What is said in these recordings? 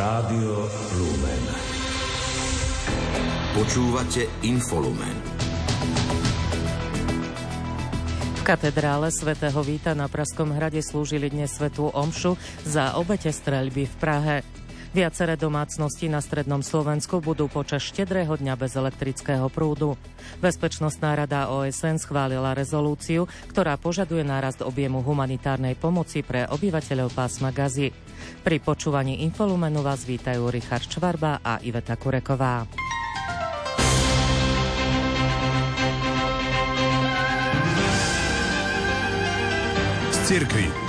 Rádio Lumen. Počúvate Infolumen. V katedrále svätého Víta na Praskom hrade slúžili dnes svetú omšu za obete streľby v Prahe. Viaceré domácnosti na strednom Slovensku budú počas štedrého dňa bez elektrického prúdu. Bezpečnostná rada OSN schválila rezolúciu, ktorá požaduje nárast objemu humanitárnej pomoci pre obyvateľov pásma Gazy. Pri počúvaní Infolumenu vás vítajú Richard Čvarba a Iveta Kureková. Cirkvi.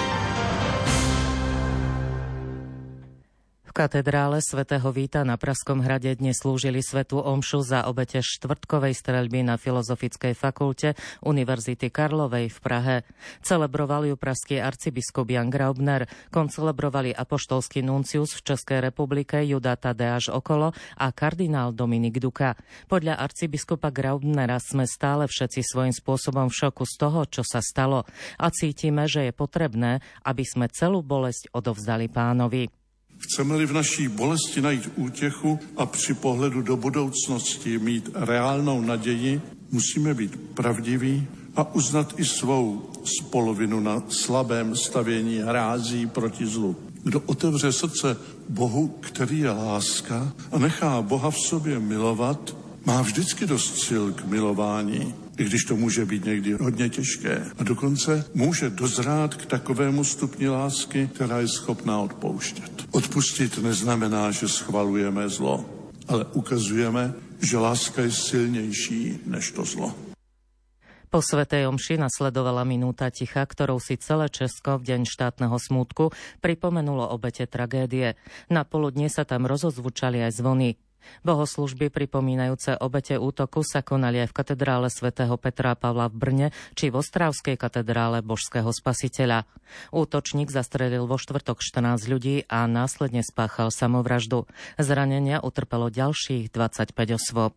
Katedrále svätého Víta na Praskom hrade dnes slúžili svetú omšu za obete štvrtkovej streľby na Filozofickej fakulte Univerzity Karlovej v Prahe. Celebroval ju praský arcibiskup Jan Graubner, koncelebrovali apoštolský nuncius v Českej republike Juda Tadeáš Okolo a kardinál Dominik Duka. Podľa arcibiskupa Graubnera sme stále všetci svojím spôsobom v šoku z toho, čo sa stalo a cítime, že je potrebné, aby sme celú bolesť odovzdali pánovi. Chceme-li v naší bolesti najít útěchu a při pohledu do budoucnosti mít reálnou naději, musíme být pravdiví a uznat i svou spolovinu na slabém stavění hrází proti zlu. Kdo otevře srdce Bohu, který je láska a nechá Boha v sobě milovat, má vždycky dost sil k milování i když to může být někdy hodně těžké. A dokonce může dozrát k takovému stupni lásky, která je schopná odpouštět. Odpustit neznamená, že schvalujeme zlo, ale ukazujeme, že láska je silnější než to zlo. Po Svetej Omši nasledovala minúta ticha, ktorou si celé Česko v deň štátneho smútku pripomenulo obete tragédie. Na poludne sa tam rozozvučali aj zvony. Bohoslužby pripomínajúce obete útoku sa konali aj v katedrále svätého Petra Pavla v Brne či v Ostravskej katedrále Božského spasiteľa. Útočník zastrelil vo štvrtok 14 ľudí a následne spáchal samovraždu. Zranenia utrpelo ďalších 25 osôb.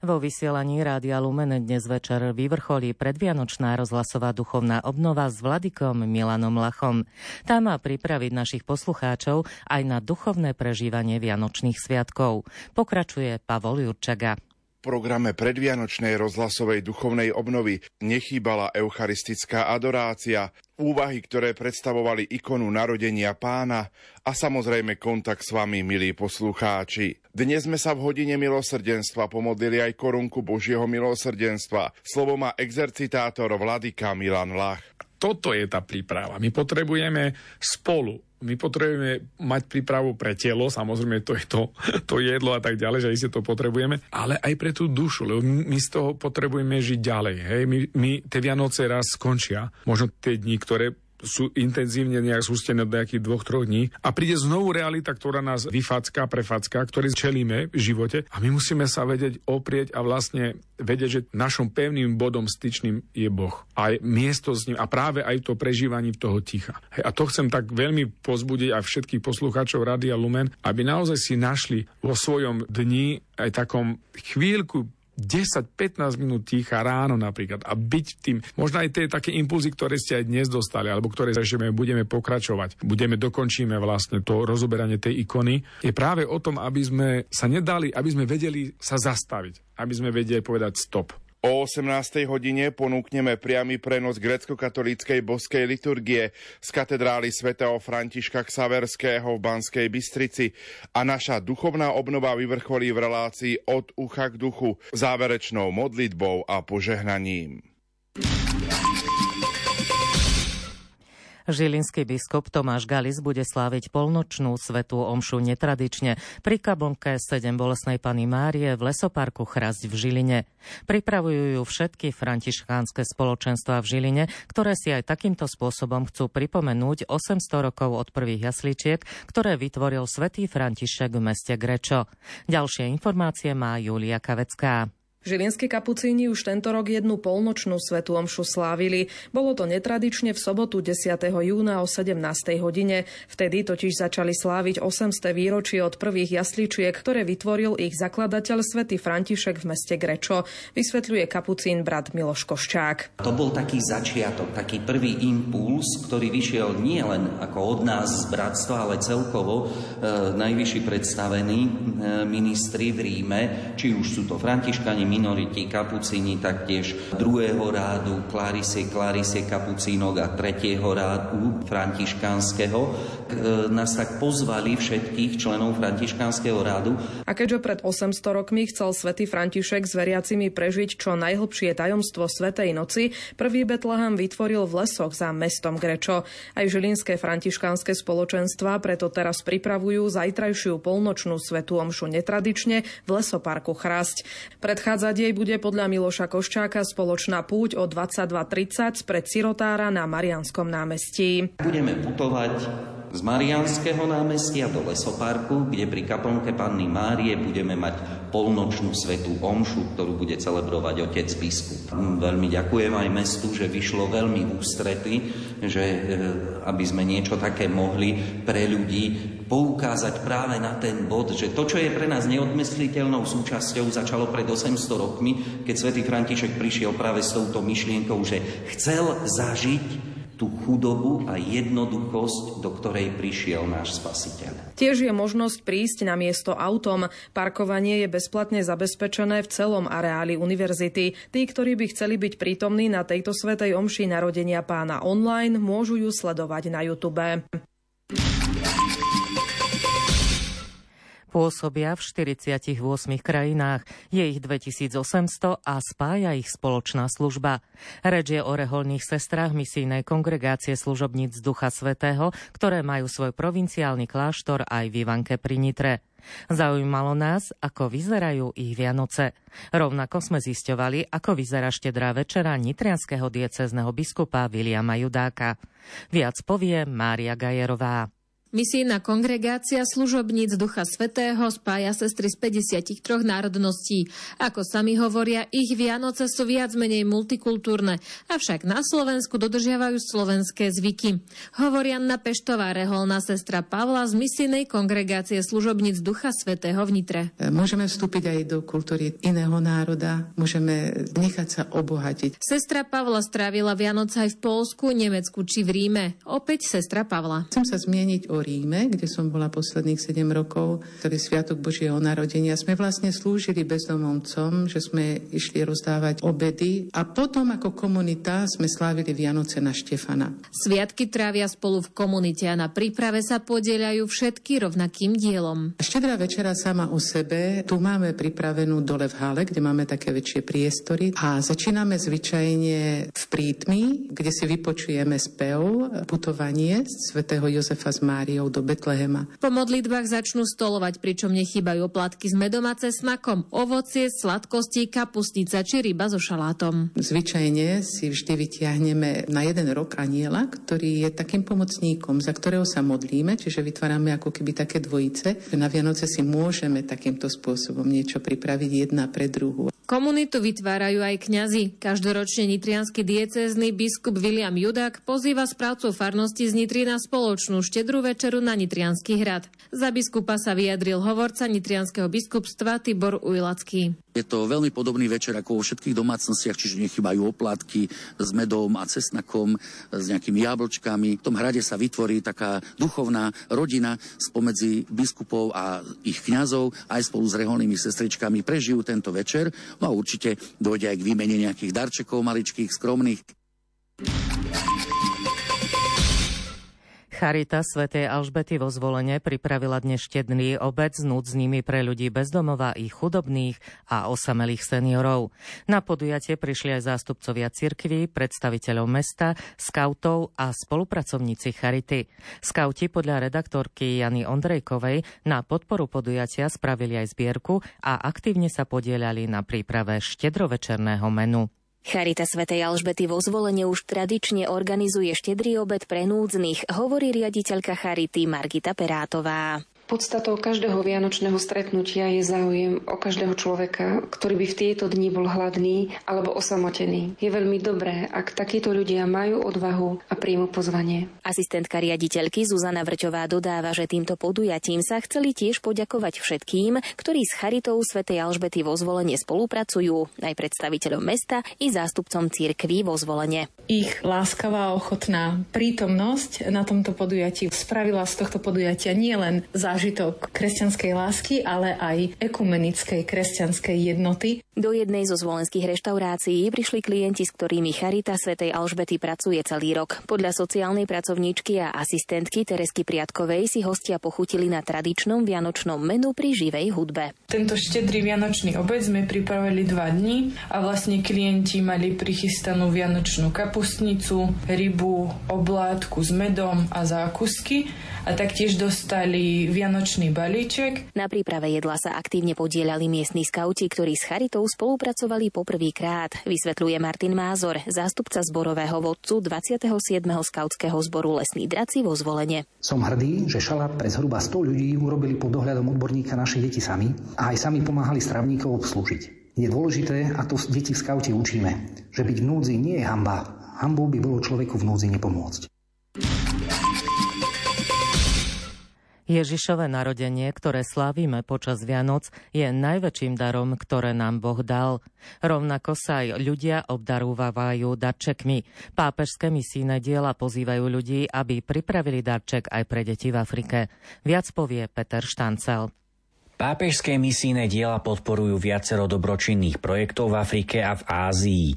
Vo vysielaní Rádia Lumen dnes večer vyvrcholí predvianočná rozhlasová duchovná obnova s Vladikom Milanom Lachom. Tá má pripraviť našich poslucháčov aj na duchovné prežívanie Vianočných sviatkov. Pokračuje Pavol Jurčaga programe predvianočnej rozhlasovej duchovnej obnovy nechýbala eucharistická adorácia, úvahy, ktoré predstavovali ikonu narodenia pána a samozrejme kontakt s vami, milí poslucháči. Dnes sme sa v hodine milosrdenstva pomodlili aj korunku Božieho milosrdenstva. Slovo má exercitátor Vladika Milan Lach. Toto je tá príprava. My potrebujeme spolu my potrebujeme mať prípravu pre telo, samozrejme to je to, to jedlo a tak ďalej, že iste to potrebujeme, ale aj pre tú dušu, lebo my z toho potrebujeme žiť ďalej. Hej? My, my tie Vianoce raz skončia, možno tie dni, ktoré sú intenzívne nejak sústené do nejakých dvoch, troch dní a príde znovu realita, ktorá nás vyfacká, prefacká, ktorý čelíme v živote a my musíme sa vedieť oprieť a vlastne vedieť, že našom pevným bodom styčným je Boh. A miesto s ním a práve aj to prežívanie toho ticha. Hej, a to chcem tak veľmi pozbudiť aj všetkých poslucháčov Radia Lumen, aby naozaj si našli vo svojom dni aj takom chvíľku 10-15 minút ticha ráno napríklad a byť tým, možno aj tie také impulzy, ktoré ste aj dnes dostali, alebo ktoré ešte budeme pokračovať, budeme, dokončíme vlastne to rozoberanie tej ikony, je práve o tom, aby sme sa nedali, aby sme vedeli sa zastaviť, aby sme vedeli povedať stop. O 18. hodine ponúkneme priamy prenos grecko-katolíckej boskej liturgie z katedrály svätého Františka Ksaverského v Banskej Bystrici a naša duchovná obnova vyvrcholí v relácii od ucha k duchu záverečnou modlitbou a požehnaním. Žilinský biskup Tomáš Galis bude sláviť polnočnú svetú omšu netradične pri kablnke 7 bolesnej Pany Márie v lesoparku Chrasť v Žiline. Pripravujú ju všetky františkánske spoločenstva v Žiline, ktoré si aj takýmto spôsobom chcú pripomenúť 800 rokov od prvých jasličiek, ktoré vytvoril svätý František v meste Grečo. Ďalšie informácie má Julia Kavecká. Žilinskí kapucíni už tento rok jednu polnočnú svetú omšu slávili. Bolo to netradične v sobotu 10. júna o 17. hodine. Vtedy totiž začali sláviť 800 výročie od prvých jasličiek, ktoré vytvoril ich zakladateľ svätý František v meste Grečo. Vysvetľuje kapucín brat Miloš Koščák. To bol taký začiatok, taký prvý impuls, ktorý vyšiel nie len ako od nás z bratstva, ale celkovo e, najvyšší predstavení e, ministri v Ríme, či už sú to Františkani, minoriti kapucíni, taktiež druhého rádu Clarise, Clarise kapucínok a tretieho rádu františkánskeho. E, nás tak pozvali všetkých členov františkánskeho rádu. A keďže pred 800 rokmi chcel svätý František s veriacimi prežiť čo najhlbšie tajomstvo Svetej noci, prvý Betlehem vytvoril v lesoch za mestom Grečo. Aj žilinské františkánske spoločenstva preto teraz pripravujú zajtrajšiu polnočnú svetú omšu netradične v lesoparku Chrasť. Predchádza Predchádzať jej bude podľa Miloša Koščáka spoločná púť o 22.30 pred Sirotára na Marianskom námestí. Budeme putovať z Marianského námestia do Lesoparku, kde pri kaplnke Panny Márie budeme mať polnočnú svetú omšu, ktorú bude celebrovať otec biskup. Veľmi ďakujem aj mestu, že vyšlo veľmi ústrety, že e, aby sme niečo také mohli pre ľudí poukázať práve na ten bod, že to, čo je pre nás neodmysliteľnou súčasťou, začalo pred 800 rokmi, keď svätý František prišiel práve s touto myšlienkou, že chcel zažiť tú chudobu a jednoduchosť, do ktorej prišiel náš spasiteľ. Tiež je možnosť prísť na miesto autom. Parkovanie je bezplatne zabezpečené v celom areáli univerzity. Tí, ktorí by chceli byť prítomní na tejto svetej omši narodenia pána online, môžu ju sledovať na YouTube. Pôsobia v 48 krajinách, je ich 2800 a spája ich spoločná služba. Reč je o reholných sestrách misijnej kongregácie služobníc Ducha Svetého, ktoré majú svoj provinciálny kláštor aj v Ivanke pri Nitre. Zaujímalo nás, ako vyzerajú ich Vianoce. Rovnako sme zisťovali, ako vyzerá štedrá večera nitrianského diecezneho biskupa Viliama Judáka. Viac povie Mária Gajerová. Misijná kongregácia služobníc Ducha Svetého spája sestry z 53 národností. Ako sami hovoria, ich Vianoce sú viac menej multikultúrne, avšak na Slovensku dodržiavajú slovenské zvyky. Hovorí Anna Peštová, reholná sestra Pavla z misijnej kongregácie služobníc Ducha Svetého v Nitre. Môžeme vstúpiť aj do kultúry iného národa, môžeme nechať sa obohatiť. Sestra Pavla strávila Vianoce aj v Polsku, Nemecku či v Ríme. Opäť sestra Pavla. Chcem sa zmieniť o Ríme, kde som bola posledných 7 rokov, ktorý Sviatok Božieho narodenia. Sme vlastne slúžili bezdomovcom, že sme išli rozdávať obedy a potom ako komunita sme slávili Vianoce na Štefana. Sviatky trávia spolu v komunite a na príprave sa podielajú všetky rovnakým dielom. Štedrá večera sama o sebe, tu máme pripravenú dole v hale, kde máme také väčšie priestory a začíname zvyčajne v prítmi, kde si vypočujeme spev putovanie svätého Jozefa z Mári Máriou do Betlehema. Po modlitbách začnú stolovať, pričom nechýbajú oplatky s medom a cesnakom, ovocie, sladkosti, kapustnica či ryba so šalátom. Zvyčajne si vždy vytiahneme na jeden rok aniela, ktorý je takým pomocníkom, za ktorého sa modlíme, čiže vytvárame ako keby také dvojice. Na Vianoce si môžeme takýmto spôsobom niečo pripraviť jedna pre druhú. Komunitu vytvárajú aj kňazi. Každoročne nitrianský diecézny biskup William Judák pozýva správcov farnosti z Nitry na spoločnú štedrú večeru na Nitrianský hrad. Za biskupa sa vyjadril hovorca nitrianského biskupstva Tibor Ujlacký. Je to veľmi podobný večer ako vo všetkých domácnostiach, čiže nechybajú oplátky s medom a cesnakom, s nejakými jablčkami. V tom hrade sa vytvorí taká duchovná rodina spomedzi biskupov a ich kňazov, aj spolu s reholnými sestričkami prežijú tento večer No a určite dojde aj k výmene nejakých darčekov maličkých, skromných. Charita svätej Alžbety vo zvolenie pripravila dnes štedný obed s núdznymi pre ľudí bezdomova i chudobných a osamelých seniorov. Na podujatie prišli aj zástupcovia cirkví, predstaviteľov mesta, skautov a spolupracovníci Charity. Skauti podľa redaktorky Jany Ondrejkovej na podporu podujatia spravili aj zbierku a aktívne sa podielali na príprave štedrovečerného menu. Charita svätej Alžbety vo zvolenie už tradične organizuje štedrý obed pre núdznych, hovorí riaditeľka Charity Margita Perátová. Podstatou každého vianočného stretnutia je záujem o každého človeka, ktorý by v tieto dni bol hladný alebo osamotený. Je veľmi dobré, ak takíto ľudia majú odvahu a príjmu pozvanie. Asistentka riaditeľky Zuzana Vrťová dodáva, že týmto podujatím sa chceli tiež poďakovať všetkým, ktorí s Charitou svätej Alžbety vo zvolenie spolupracujú, aj predstaviteľom mesta i zástupcom cirkví vo zvolenie. Ich láskavá ochotná prítomnosť na tomto podujatí spravila z tohto podujatia nielen za zážitok kresťanskej lásky, ale aj ekumenickej kresťanskej jednoty. Do jednej zo zvolenských reštaurácií prišli klienti, s ktorými Charita svätej Alžbety pracuje celý rok. Podľa sociálnej pracovníčky a asistentky Teresky Priatkovej si hostia pochutili na tradičnom vianočnom menu pri živej hudbe. Tento štedrý vianočný obed sme pripravili dva dní a vlastne klienti mali prichystanú vianočnú kapustnicu, rybu, oblátku s medom a zákusky a taktiež dostali vianočný balíček. Na príprave jedla sa aktívne podielali miestni skauti, ktorí s Charitou spolupracovali poprvýkrát, vysvetľuje Martin Mázor, zástupca zborového vodcu 27. skautského zboru Lesný draci vo zvolenie. Som hrdý, že šalát pre zhruba 100 ľudí urobili pod dohľadom odborníka naše deti sami a aj sami pomáhali stravníkov obslúžiť. Je dôležité, a to deti v skaute učíme, že byť v núdzi nie je hamba. Hambou by bolo človeku v núdzi nepomôcť. Ježišové narodenie, ktoré slávime počas Vianoc, je najväčším darom, ktoré nám Boh dal. Rovnako sa aj ľudia obdarúvajú darčekmi. Pápežské misijné diela pozývajú ľudí, aby pripravili darček aj pre deti v Afrike. Viac povie Peter Štancel. Pápežské misijné diela podporujú viacero dobročinných projektov v Afrike a v Ázii.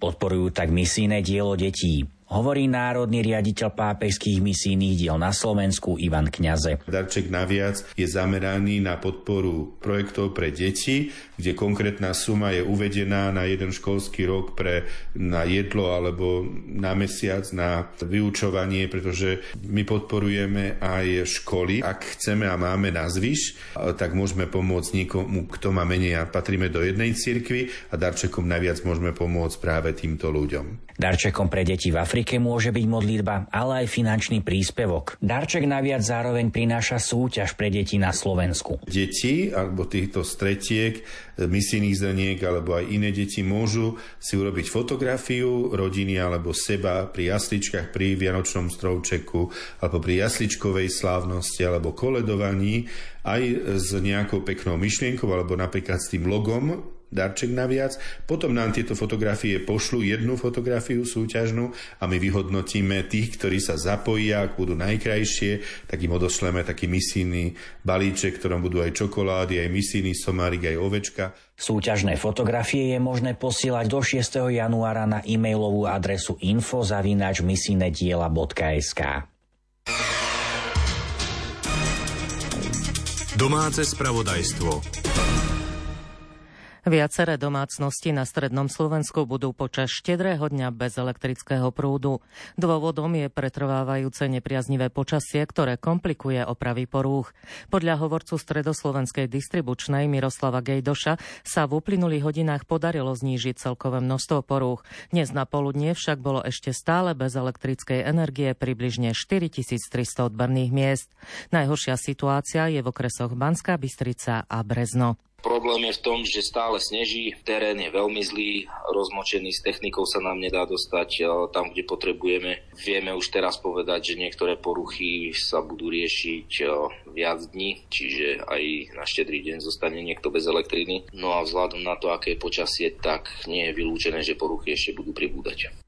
Podporujú tak misijné dielo detí hovorí národný riaditeľ pápežských misijných diel na Slovensku Ivan Kňaze. Darček naviac je zameraný na podporu projektov pre deti, kde konkrétna suma je uvedená na jeden školský rok pre na jedlo alebo na mesiac na vyučovanie, pretože my podporujeme aj školy. Ak chceme a máme na zvyš, tak môžeme pomôcť niekomu, kto má menej a patríme do jednej cirkvi a darčekom naviac môžeme pomôcť práve týmto ľuďom. Darčekom pre deti v Afrike môže byť modlitba, ale aj finančný príspevok. Darček naviac zároveň prináša súťaž pre deti na Slovensku. Deti alebo týchto stretiek, misijných zrniek alebo aj iné deti môžu si urobiť fotografiu rodiny alebo seba pri jasličkách, pri Vianočnom strovčeku alebo pri jasličkovej slávnosti alebo koledovaní aj s nejakou peknou myšlienkou alebo napríklad s tým logom darček naviac. Potom nám tieto fotografie pošlu jednu fotografiu súťažnú a my vyhodnotíme tých, ktorí sa zapojia, ak budú najkrajšie, tak im odošleme taký misijný balíček, ktorom budú aj čokolády, aj misijný somárik, aj ovečka. Súťažné fotografie je možné posielať do 6. januára na e-mailovú adresu info.misijnediela.sk Domáce spravodajstvo. Viaceré domácnosti na strednom Slovensku budú počas štedrého dňa bez elektrického prúdu. Dôvodom je pretrvávajúce nepriaznivé počasie, ktoré komplikuje opravy porúch. Podľa hovorcu stredoslovenskej distribučnej Miroslava Gejdoša sa v uplynulých hodinách podarilo znížiť celkové množstvo porúch. Dnes na poludnie však bolo ešte stále bez elektrickej energie približne 4300 odberných miest. Najhoršia situácia je v okresoch Banská Bystrica a Brezno. Problém je v tom, že stále sneží, terén je veľmi zlý, rozmočený, s technikou sa nám nedá dostať e, tam, kde potrebujeme. Vieme už teraz povedať, že niektoré poruchy sa budú riešiť e, viac dní, čiže aj na štedrý deň zostane niekto bez elektriny. No a vzhľadom na to, aké je počasie, tak nie je vylúčené, že poruchy ešte budú pribúdať.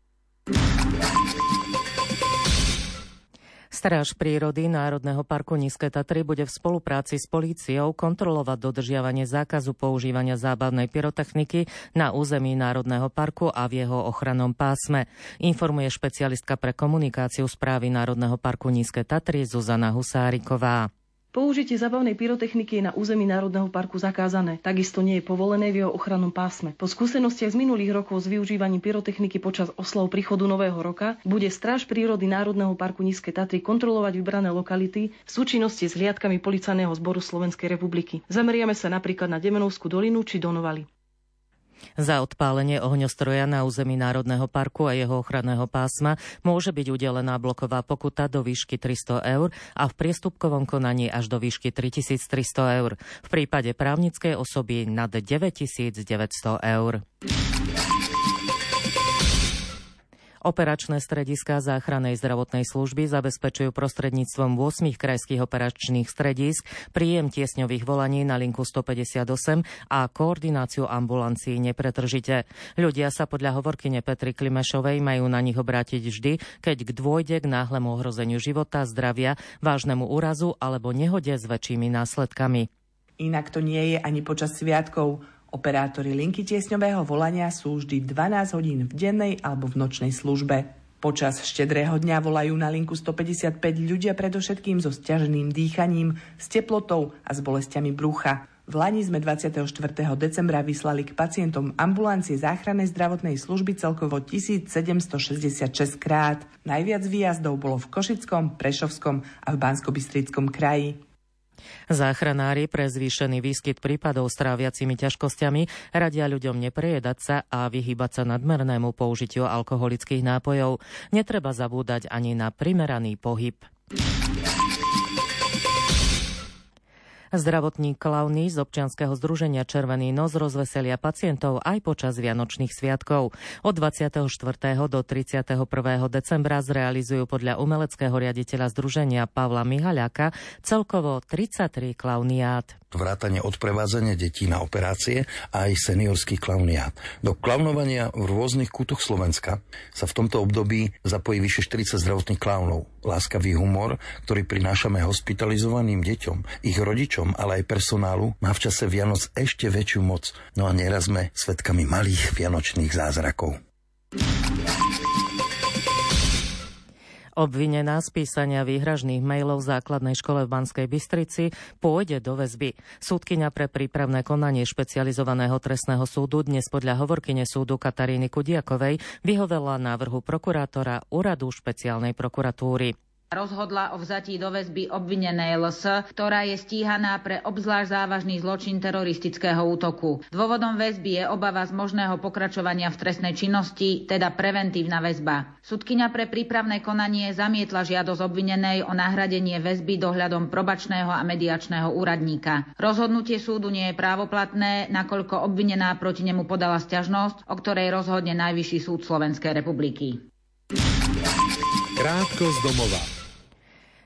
Stráž prírody Národného parku Nízke Tatry bude v spolupráci s políciou kontrolovať dodržiavanie zákazu používania zábavnej pyrotechniky na území Národného parku a v jeho ochrannom pásme, informuje špecialistka pre komunikáciu správy Národného parku Nízke Tatry Zuzana Husáriková. Použitie zabavnej pyrotechniky je na území Národného parku zakázané. Takisto nie je povolené v jeho ochrannom pásme. Po skúsenostiach z minulých rokov s využívaním pyrotechniky počas oslav príchodu Nového roka bude Stráž prírody Národného parku Nízke Tatry kontrolovať vybrané lokality v súčinnosti s hliadkami Policajného zboru Slovenskej republiky. Zameriame sa napríklad na Demenovskú dolinu či Donovali. Za odpálenie ohňostroja na území Národného parku a jeho ochranného pásma môže byť udelená bloková pokuta do výšky 300 eur a v priestupkovom konaní až do výšky 3300 eur. V prípade právnickej osoby nad 9900 eur. Operačné strediska záchranej zdravotnej služby zabezpečujú prostredníctvom 8 krajských operačných stredísk príjem tiesňových volaní na linku 158 a koordináciu ambulancií nepretržite. Ľudia sa podľa hovorkyne Petry Klimešovej majú na nich obrátiť vždy, keď k dôjde k náhlemu ohrozeniu života, zdravia, vážnemu úrazu alebo nehode s väčšími následkami. Inak to nie je ani počas sviatkov. Operátori linky tiesňového volania sú vždy 12 hodín v dennej alebo v nočnej službe. Počas štedrého dňa volajú na linku 155 ľudia predovšetkým so stiaženým dýchaním, s teplotou a s bolestiami brucha. V Lani sme 24. decembra vyslali k pacientom ambulancie záchrannej zdravotnej služby celkovo 1766 krát. Najviac výjazdov bolo v Košickom, Prešovskom a v bansko kraji. Záchranári pre zvýšený výskyt prípadov s tráviacimi ťažkosťami radia ľuďom neprejedať sa a vyhybať sa nadmernému použitiu alkoholických nápojov. Netreba zabúdať ani na primeraný pohyb. Zdravotník Klauny z občianskeho združenia Červený nos rozveselia pacientov aj počas Vianočných sviatkov. Od 24. do 31. decembra zrealizujú podľa umeleckého riaditeľa združenia Pavla Mihaľaka celkovo 33 klauniát vrátane odprevádzania detí na operácie a aj seniorský klauniát. Do klaunovania v rôznych kútoch Slovenska sa v tomto období zapojí vyše 40 zdravotných klaunov. Láskavý humor, ktorý prinášame hospitalizovaným deťom, ich rodičom, ale aj personálu, má v čase Vianoc ešte väčšiu moc. No a nieraz sme svetkami malých vianočných zázrakov. Obvinená z písania výhražných mailov v základnej škole v Banskej Bystrici pôjde do väzby. Súdkyňa pre prípravné konanie špecializovaného trestného súdu dnes podľa hovorkyne súdu Kataríny Kudiakovej vyhovela návrhu prokurátora Úradu špeciálnej prokuratúry rozhodla o vzatí do väzby obvinenej LS, ktorá je stíhaná pre obzvlášť závažný zločin teroristického útoku. Dôvodom väzby je obava z možného pokračovania v trestnej činnosti, teda preventívna väzba. Sudkyňa pre prípravné konanie zamietla žiadosť obvinenej o nahradenie väzby dohľadom probačného a mediačného úradníka. Rozhodnutie súdu nie je právoplatné, nakoľko obvinená proti nemu podala sťažnosť, o ktorej rozhodne Najvyšší súd Slovenskej republiky. Krátko z domova.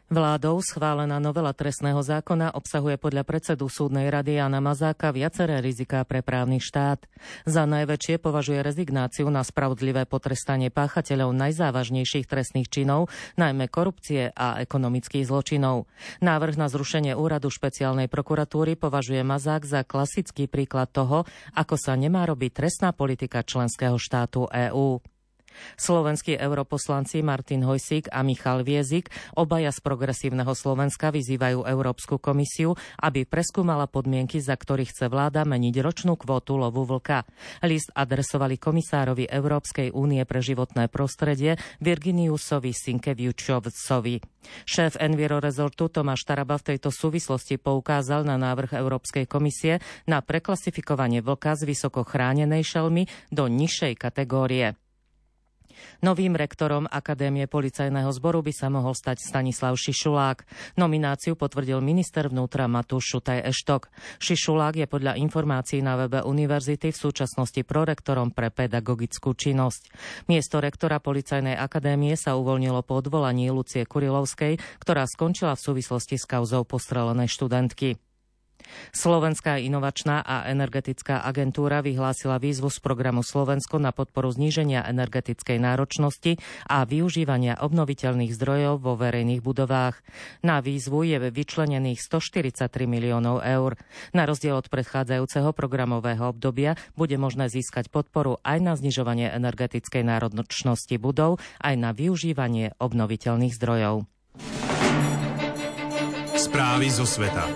Vládou schválená novela trestného zákona obsahuje podľa predsedu súdnej rady Jana Mazáka viaceré riziká pre právny štát. Za najväčšie považuje rezignáciu na spravodlivé potrestanie páchateľov najzávažnejších trestných činov, najmä korupcie a ekonomických zločinov. Návrh na zrušenie úradu špeciálnej prokuratúry považuje Mazák za klasický príklad toho, ako sa nemá robiť trestná politika členského štátu EÚ. Slovenskí europoslanci Martin Hojsík a Michal Viezik, obaja z progresívneho Slovenska, vyzývajú Európsku komisiu, aby preskúmala podmienky, za ktorých chce vláda meniť ročnú kvótu lovu vlka. List adresovali komisárovi Európskej únie pre životné prostredie Virginiusovi Sinkevičovcovi. Šéf Enviro Resortu Tomáš Taraba v tejto súvislosti poukázal na návrh Európskej komisie na preklasifikovanie vlka z vysoko chránenej šelmy do nižšej kategórie. Novým rektorom Akadémie policajného zboru by sa mohol stať Stanislav Šišulák. Nomináciu potvrdil minister vnútra Matúš Šutaj Eštok. Šišulák je podľa informácií na webe univerzity v súčasnosti prorektorom pre pedagogickú činnosť. Miesto rektora Policajnej akadémie sa uvoľnilo po odvolaní Lucie Kurilovskej, ktorá skončila v súvislosti s kauzou postrelenej študentky. Slovenská inovačná a energetická agentúra vyhlásila výzvu z programu Slovensko na podporu zníženia energetickej náročnosti a využívania obnoviteľných zdrojov vo verejných budovách. Na výzvu je vyčlenených 143 miliónov eur. Na rozdiel od predchádzajúceho programového obdobia bude možné získať podporu aj na znižovanie energetickej náročnosti budov, aj na využívanie obnoviteľných zdrojov. Správy zo sveta.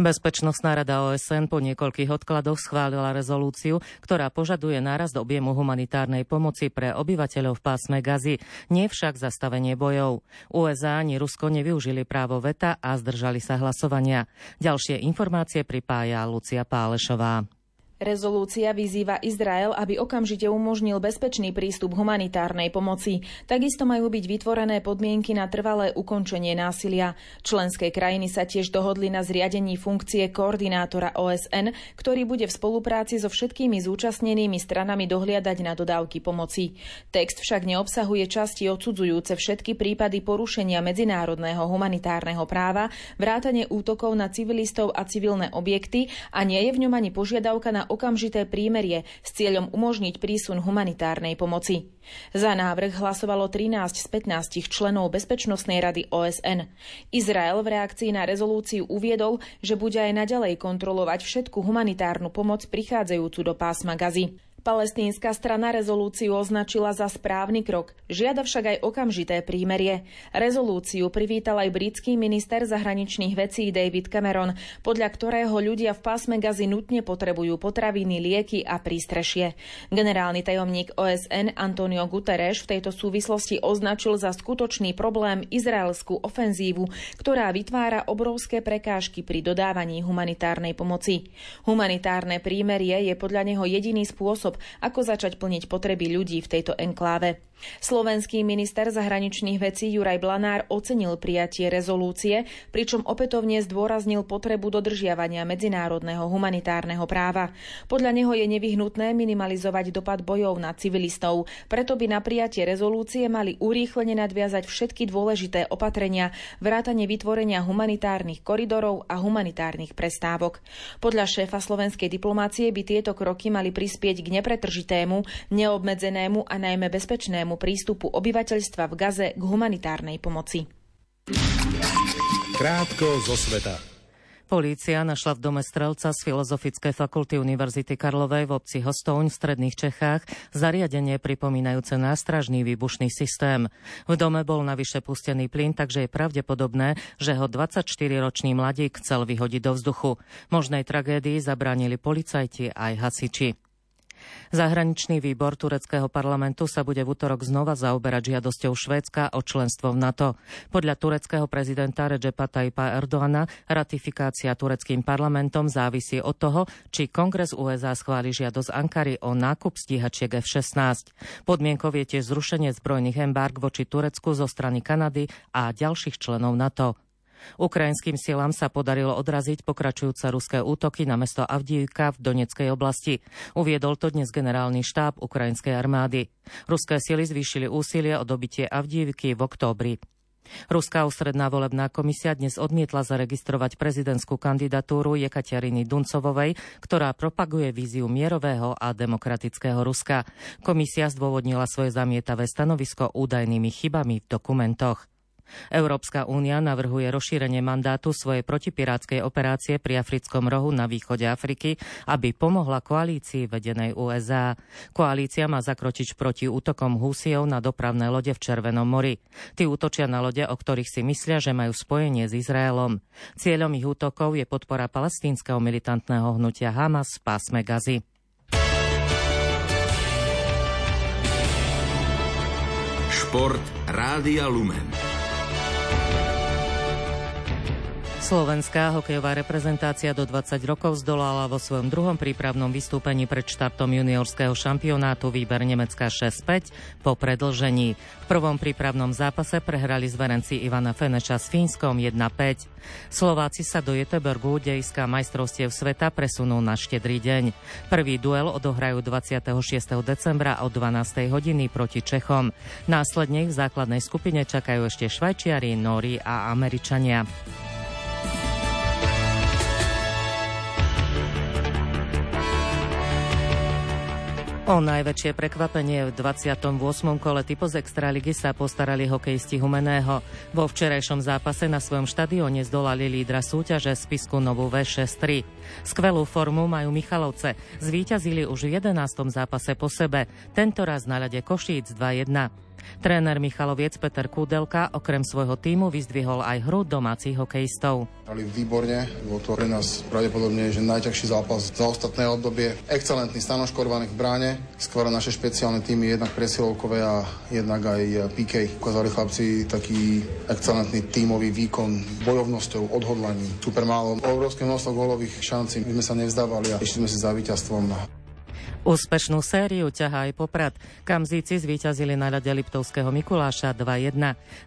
Bezpečnostná rada OSN po niekoľkých odkladoch schválila rezolúciu, ktorá požaduje nárast objemu humanitárnej pomoci pre obyvateľov v pásme Gazy, nie však zastavenie bojov. USA ani Rusko nevyužili právo veta a zdržali sa hlasovania. Ďalšie informácie pripája Lucia Pálešová. Rezolúcia vyzýva Izrael, aby okamžite umožnil bezpečný prístup humanitárnej pomoci. Takisto majú byť vytvorené podmienky na trvalé ukončenie násilia. Členské krajiny sa tiež dohodli na zriadení funkcie koordinátora OSN, ktorý bude v spolupráci so všetkými zúčastnenými stranami dohliadať na dodávky pomoci. Text však neobsahuje časti odsudzujúce všetky prípady porušenia medzinárodného humanitárneho práva, vrátane útokov na civilistov a civilné objekty a nie je v ňom ani požiadavka na okamžité prímerie s cieľom umožniť prísun humanitárnej pomoci. Za návrh hlasovalo 13 z 15 členov Bezpečnostnej rady OSN. Izrael v reakcii na rezolúciu uviedol, že bude aj naďalej kontrolovať všetku humanitárnu pomoc prichádzajúcu do pásma Gazy. Palestínska strana rezolúciu označila za správny krok, žiada však aj okamžité prímerie. Rezolúciu privítal aj britský minister zahraničných vecí David Cameron, podľa ktorého ľudia v pásme Gazy nutne potrebujú potraviny, lieky a prístrešie. Generálny tajomník OSN Antonio Guterres v tejto súvislosti označil za skutočný problém izraelskú ofenzívu, ktorá vytvára obrovské prekážky pri dodávaní humanitárnej pomoci. Humanitárne prímerie je podľa neho jediný spôsob, spôsob, ako začať plniť potreby ľudí v tejto enkláve. Slovenský minister zahraničných vecí Juraj Blanár ocenil prijatie rezolúcie, pričom opätovne zdôraznil potrebu dodržiavania medzinárodného humanitárneho práva. Podľa neho je nevyhnutné minimalizovať dopad bojov na civilistov, preto by na prijatie rezolúcie mali urýchlene nadviazať všetky dôležité opatrenia, vrátane vytvorenia humanitárnych koridorov a humanitárnych prestávok. Podľa šéfa slovenskej diplomácie by tieto kroky mali prispieť k nepretržitému, neobmedzenému a najmä bezpečnému rovnocennému prístupu obyvateľstva v Gaze k humanitárnej pomoci. Krátko zo sveta. Polícia našla v dome strelca z Filozofickej fakulty Univerzity Karlovej v obci Hostouň v stredných Čechách zariadenie pripomínajúce nástražný výbušný systém. V dome bol navyše pustený plyn, takže je pravdepodobné, že ho 24-ročný mladík chcel vyhodiť do vzduchu. Možnej tragédii zabránili policajti aj hasiči. Zahraničný výbor tureckého parlamentu sa bude v útorok znova zaoberať žiadosťou Švédska o členstvo v NATO. Podľa tureckého prezidenta Recepa Tayyipa Erdoana ratifikácia tureckým parlamentom závisí od toho, či kongres USA schváli žiadosť Ankary o nákup stíhačiek F-16. Podmienkou je tiež zrušenie zbrojných embarg voči Turecku zo strany Kanady a ďalších členov NATO. Ukrajinským silám sa podarilo odraziť pokračujúce ruské útoky na mesto Avdívka v Doneckej oblasti. Uviedol to dnes generálny štáb ukrajinskej armády. Ruské sily zvýšili úsilie o dobitie Avdívky v októbri. Ruská ústredná volebná komisia dnes odmietla zaregistrovať prezidentskú kandidatúru Jekateriny Duncovovej, ktorá propaguje víziu mierového a demokratického Ruska. Komisia zdôvodnila svoje zamietavé stanovisko údajnými chybami v dokumentoch. Európska únia navrhuje rozšírenie mandátu svojej protipirátskej operácie pri africkom rohu na východe Afriky, aby pomohla koalícii vedenej USA. Koalícia má zakročiť proti útokom Húsiov na dopravné lode v Červenom mori. Tí útočia na lode, o ktorých si myslia, že majú spojenie s Izraelom. Cieľom ich útokov je podpora palestínskeho militantného hnutia Hamas v pásme Gazy. Šport Rádia Lumen. Slovenská hokejová reprezentácia do 20 rokov zdolala vo svojom druhom prípravnom vystúpení pred štartom juniorského šampionátu výber Nemecka 6-5 po predlžení. V prvom prípravnom zápase prehrali zverenci Ivana Feneča s Fínskom 1-5. Slováci sa do Jeteborgu, dejská majstrovstiev sveta, presunú na štedrý deň. Prvý duel odohrajú 26. decembra o 12. hodiny proti Čechom. Následne v základnej skupine čakajú ešte Švajčiari, Nóri a Američania. O najväčšie prekvapenie v 28. kole typo z Extraligy sa postarali hokejisti Humeného. Vo včerajšom zápase na svojom štadióne zdolali lídra súťaže spisku Novú V6-3. Skvelú formu majú Michalovce. Zvíťazili už v 11. zápase po sebe, tentoraz na ľade Košíc 2-1. Tréner Michaloviec Peter Kúdelka okrem svojho týmu vyzdvihol aj hru domácich hokejistov. Hrali výborne, bol to pre nás pravdepodobne že najťažší zápas za ostatné obdobie. Excelentný Stanoš v bráne, skôr naše špeciálne týmy, jednak presilovkové a jednak aj PK. Ukázali chlapci taký excelentný tímový výkon, bojovnosťou, odhodlaním. Super málo, obrovské množstvo gólových šancí. My sme sa nevzdávali a išli sme si za víťazstvom. Úspešnú sériu ťahá aj Poprad, kam Zíci zvíťazili na ľade Liptovského Mikuláša 2-1.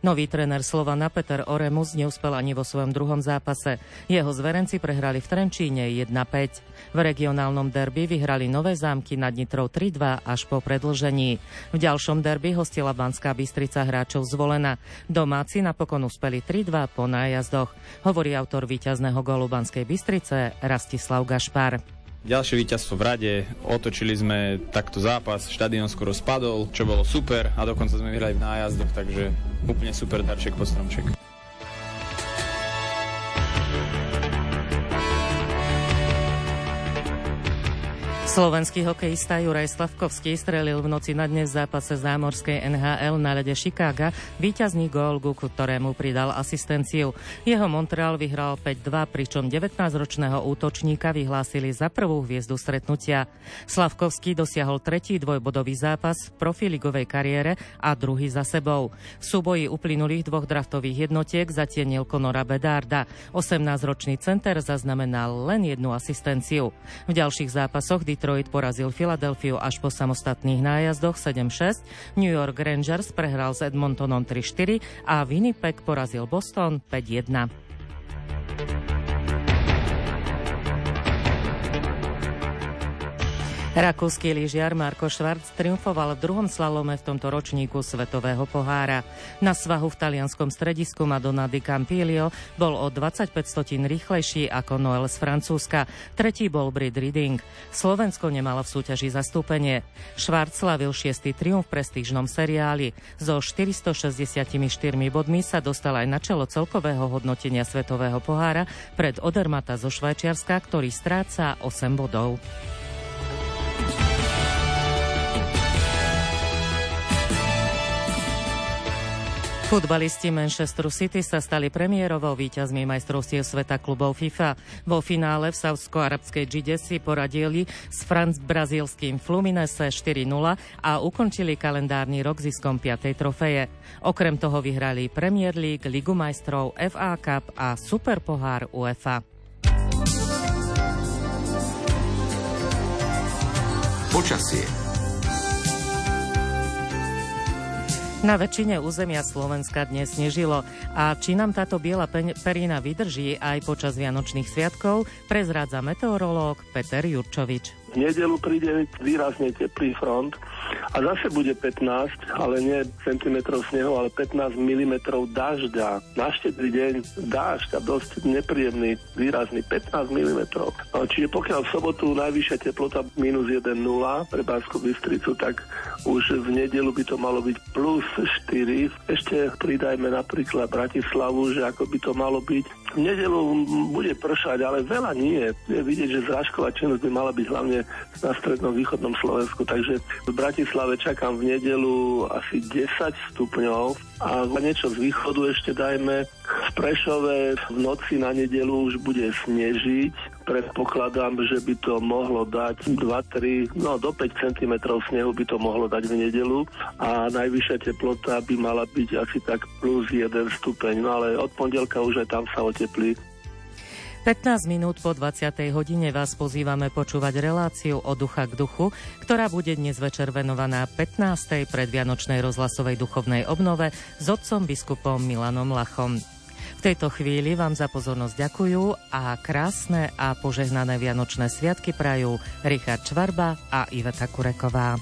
Nový tréner Slovana Peter Oremus neúspel ani vo svojom druhom zápase. Jeho zverenci prehrali v Trenčíne 1-5. V regionálnom derby vyhrali Nové zámky nad Nitrou 3-2 až po predlžení. V ďalšom derby hostila Banská Bystrica hráčov zvolená. Domáci napokon uspeli 3-2 po nájazdoch, hovorí autor víťazného golu Banskej Bystrice Rastislav Gašpar. Ďalšie víťazstvo v rade, otočili sme takto zápas, štadión skoro spadol, čo bolo super. A dokonca sme vyhrali v nájazdoch, takže úplne super darček po stromček. Slovenský hokejista Juraj Slavkovský strelil v noci na dnes v zápase zámorskej NHL na lede Chicaga víťazný gól, ku ktorému pridal asistenciu. Jeho Montreal vyhral 5-2, pričom 19-ročného útočníka vyhlásili za prvú hviezdu stretnutia. Slavkovský dosiahol tretí dvojbodový zápas v profiligovej kariére a druhý za sebou. V súboji uplynulých dvoch draftových jednotiek zatienil Konora Bedárda. 18-ročný center zaznamenal len jednu asistenciu. V ďalších zápasoch Detroit porazil Filadelfiu až po samostatných nájazdoch 7-6, New York Rangers prehral s Edmontonom 3-4 a Winnipeg porazil Boston 5-1. Rakúsky lyžiar Marko Švarc triumfoval v druhom slalome v tomto ročníku Svetového pohára. Na svahu v talianskom stredisku Madonna di Campilio bol o 25 stotín rýchlejší ako Noel z Francúzska. Tretí bol Brit Reading. Slovensko nemalo v súťaži zastúpenie. Švarc slavil šiestý triumf v prestížnom seriáli. So 464 bodmi sa dostal aj na čelo celkového hodnotenia Svetového pohára pred Odermata zo Švajčiarska, ktorý stráca 8 bodov. Futbalisti Manchester City sa stali premiérovou víťazmi majstrovstiev sveta klubov FIFA. Vo finále v saudsko-arabskej Gide si poradili s franc brazílským Fluminese 4-0 a ukončili kalendárny rok ziskom 5. trofeje. Okrem toho vyhrali Premier League, Ligu majstrov, FA Cup a Superpohár UEFA. Počasie Na väčšine územia Slovenska dnes snežilo a či nám táto biela perína vydrží aj počas Vianočných sviatkov, prezrádza meteorológ Peter Jurčovič. V nedelu príde výrazne teplý front a zase bude 15, ale nie centimetrov snehu, ale 15 mm dažďa. Na štedrý deň dážď a dosť nepríjemný, výrazný 15 mm. Čiže pokiaľ v sobotu najvyššia teplota minus 1,0 pre Bársku Bystricu, tak už v nedelu by to malo byť plus 4. Ešte pridajme napríklad Bratislavu, že ako by to malo byť v nedelu bude pršať, ale veľa nie. Je vidieť, že zrážková činnosť by mala byť hlavne na strednom východnom Slovensku, takže v Bratislave čakám v nedelu asi 10 stupňov a niečo z východu ešte dajme. V Prešove v noci na nedelu už bude snežiť, predpokladám, že by to mohlo dať 2-3, no do 5 cm snehu by to mohlo dať v nedelu a najvyššia teplota by mala byť asi tak plus 1 stupeň, no ale od pondelka už aj tam sa oteplí. 15 minút po 20. hodine vás pozývame počúvať reláciu o ducha k duchu, ktorá bude dnes večer venovaná 15. predvianočnej rozhlasovej duchovnej obnove s otcom biskupom Milanom Lachom. V tejto chvíli vám za pozornosť ďakujú a krásne a požehnané Vianočné sviatky prajú Richard Čvarba a Iveta Kureková.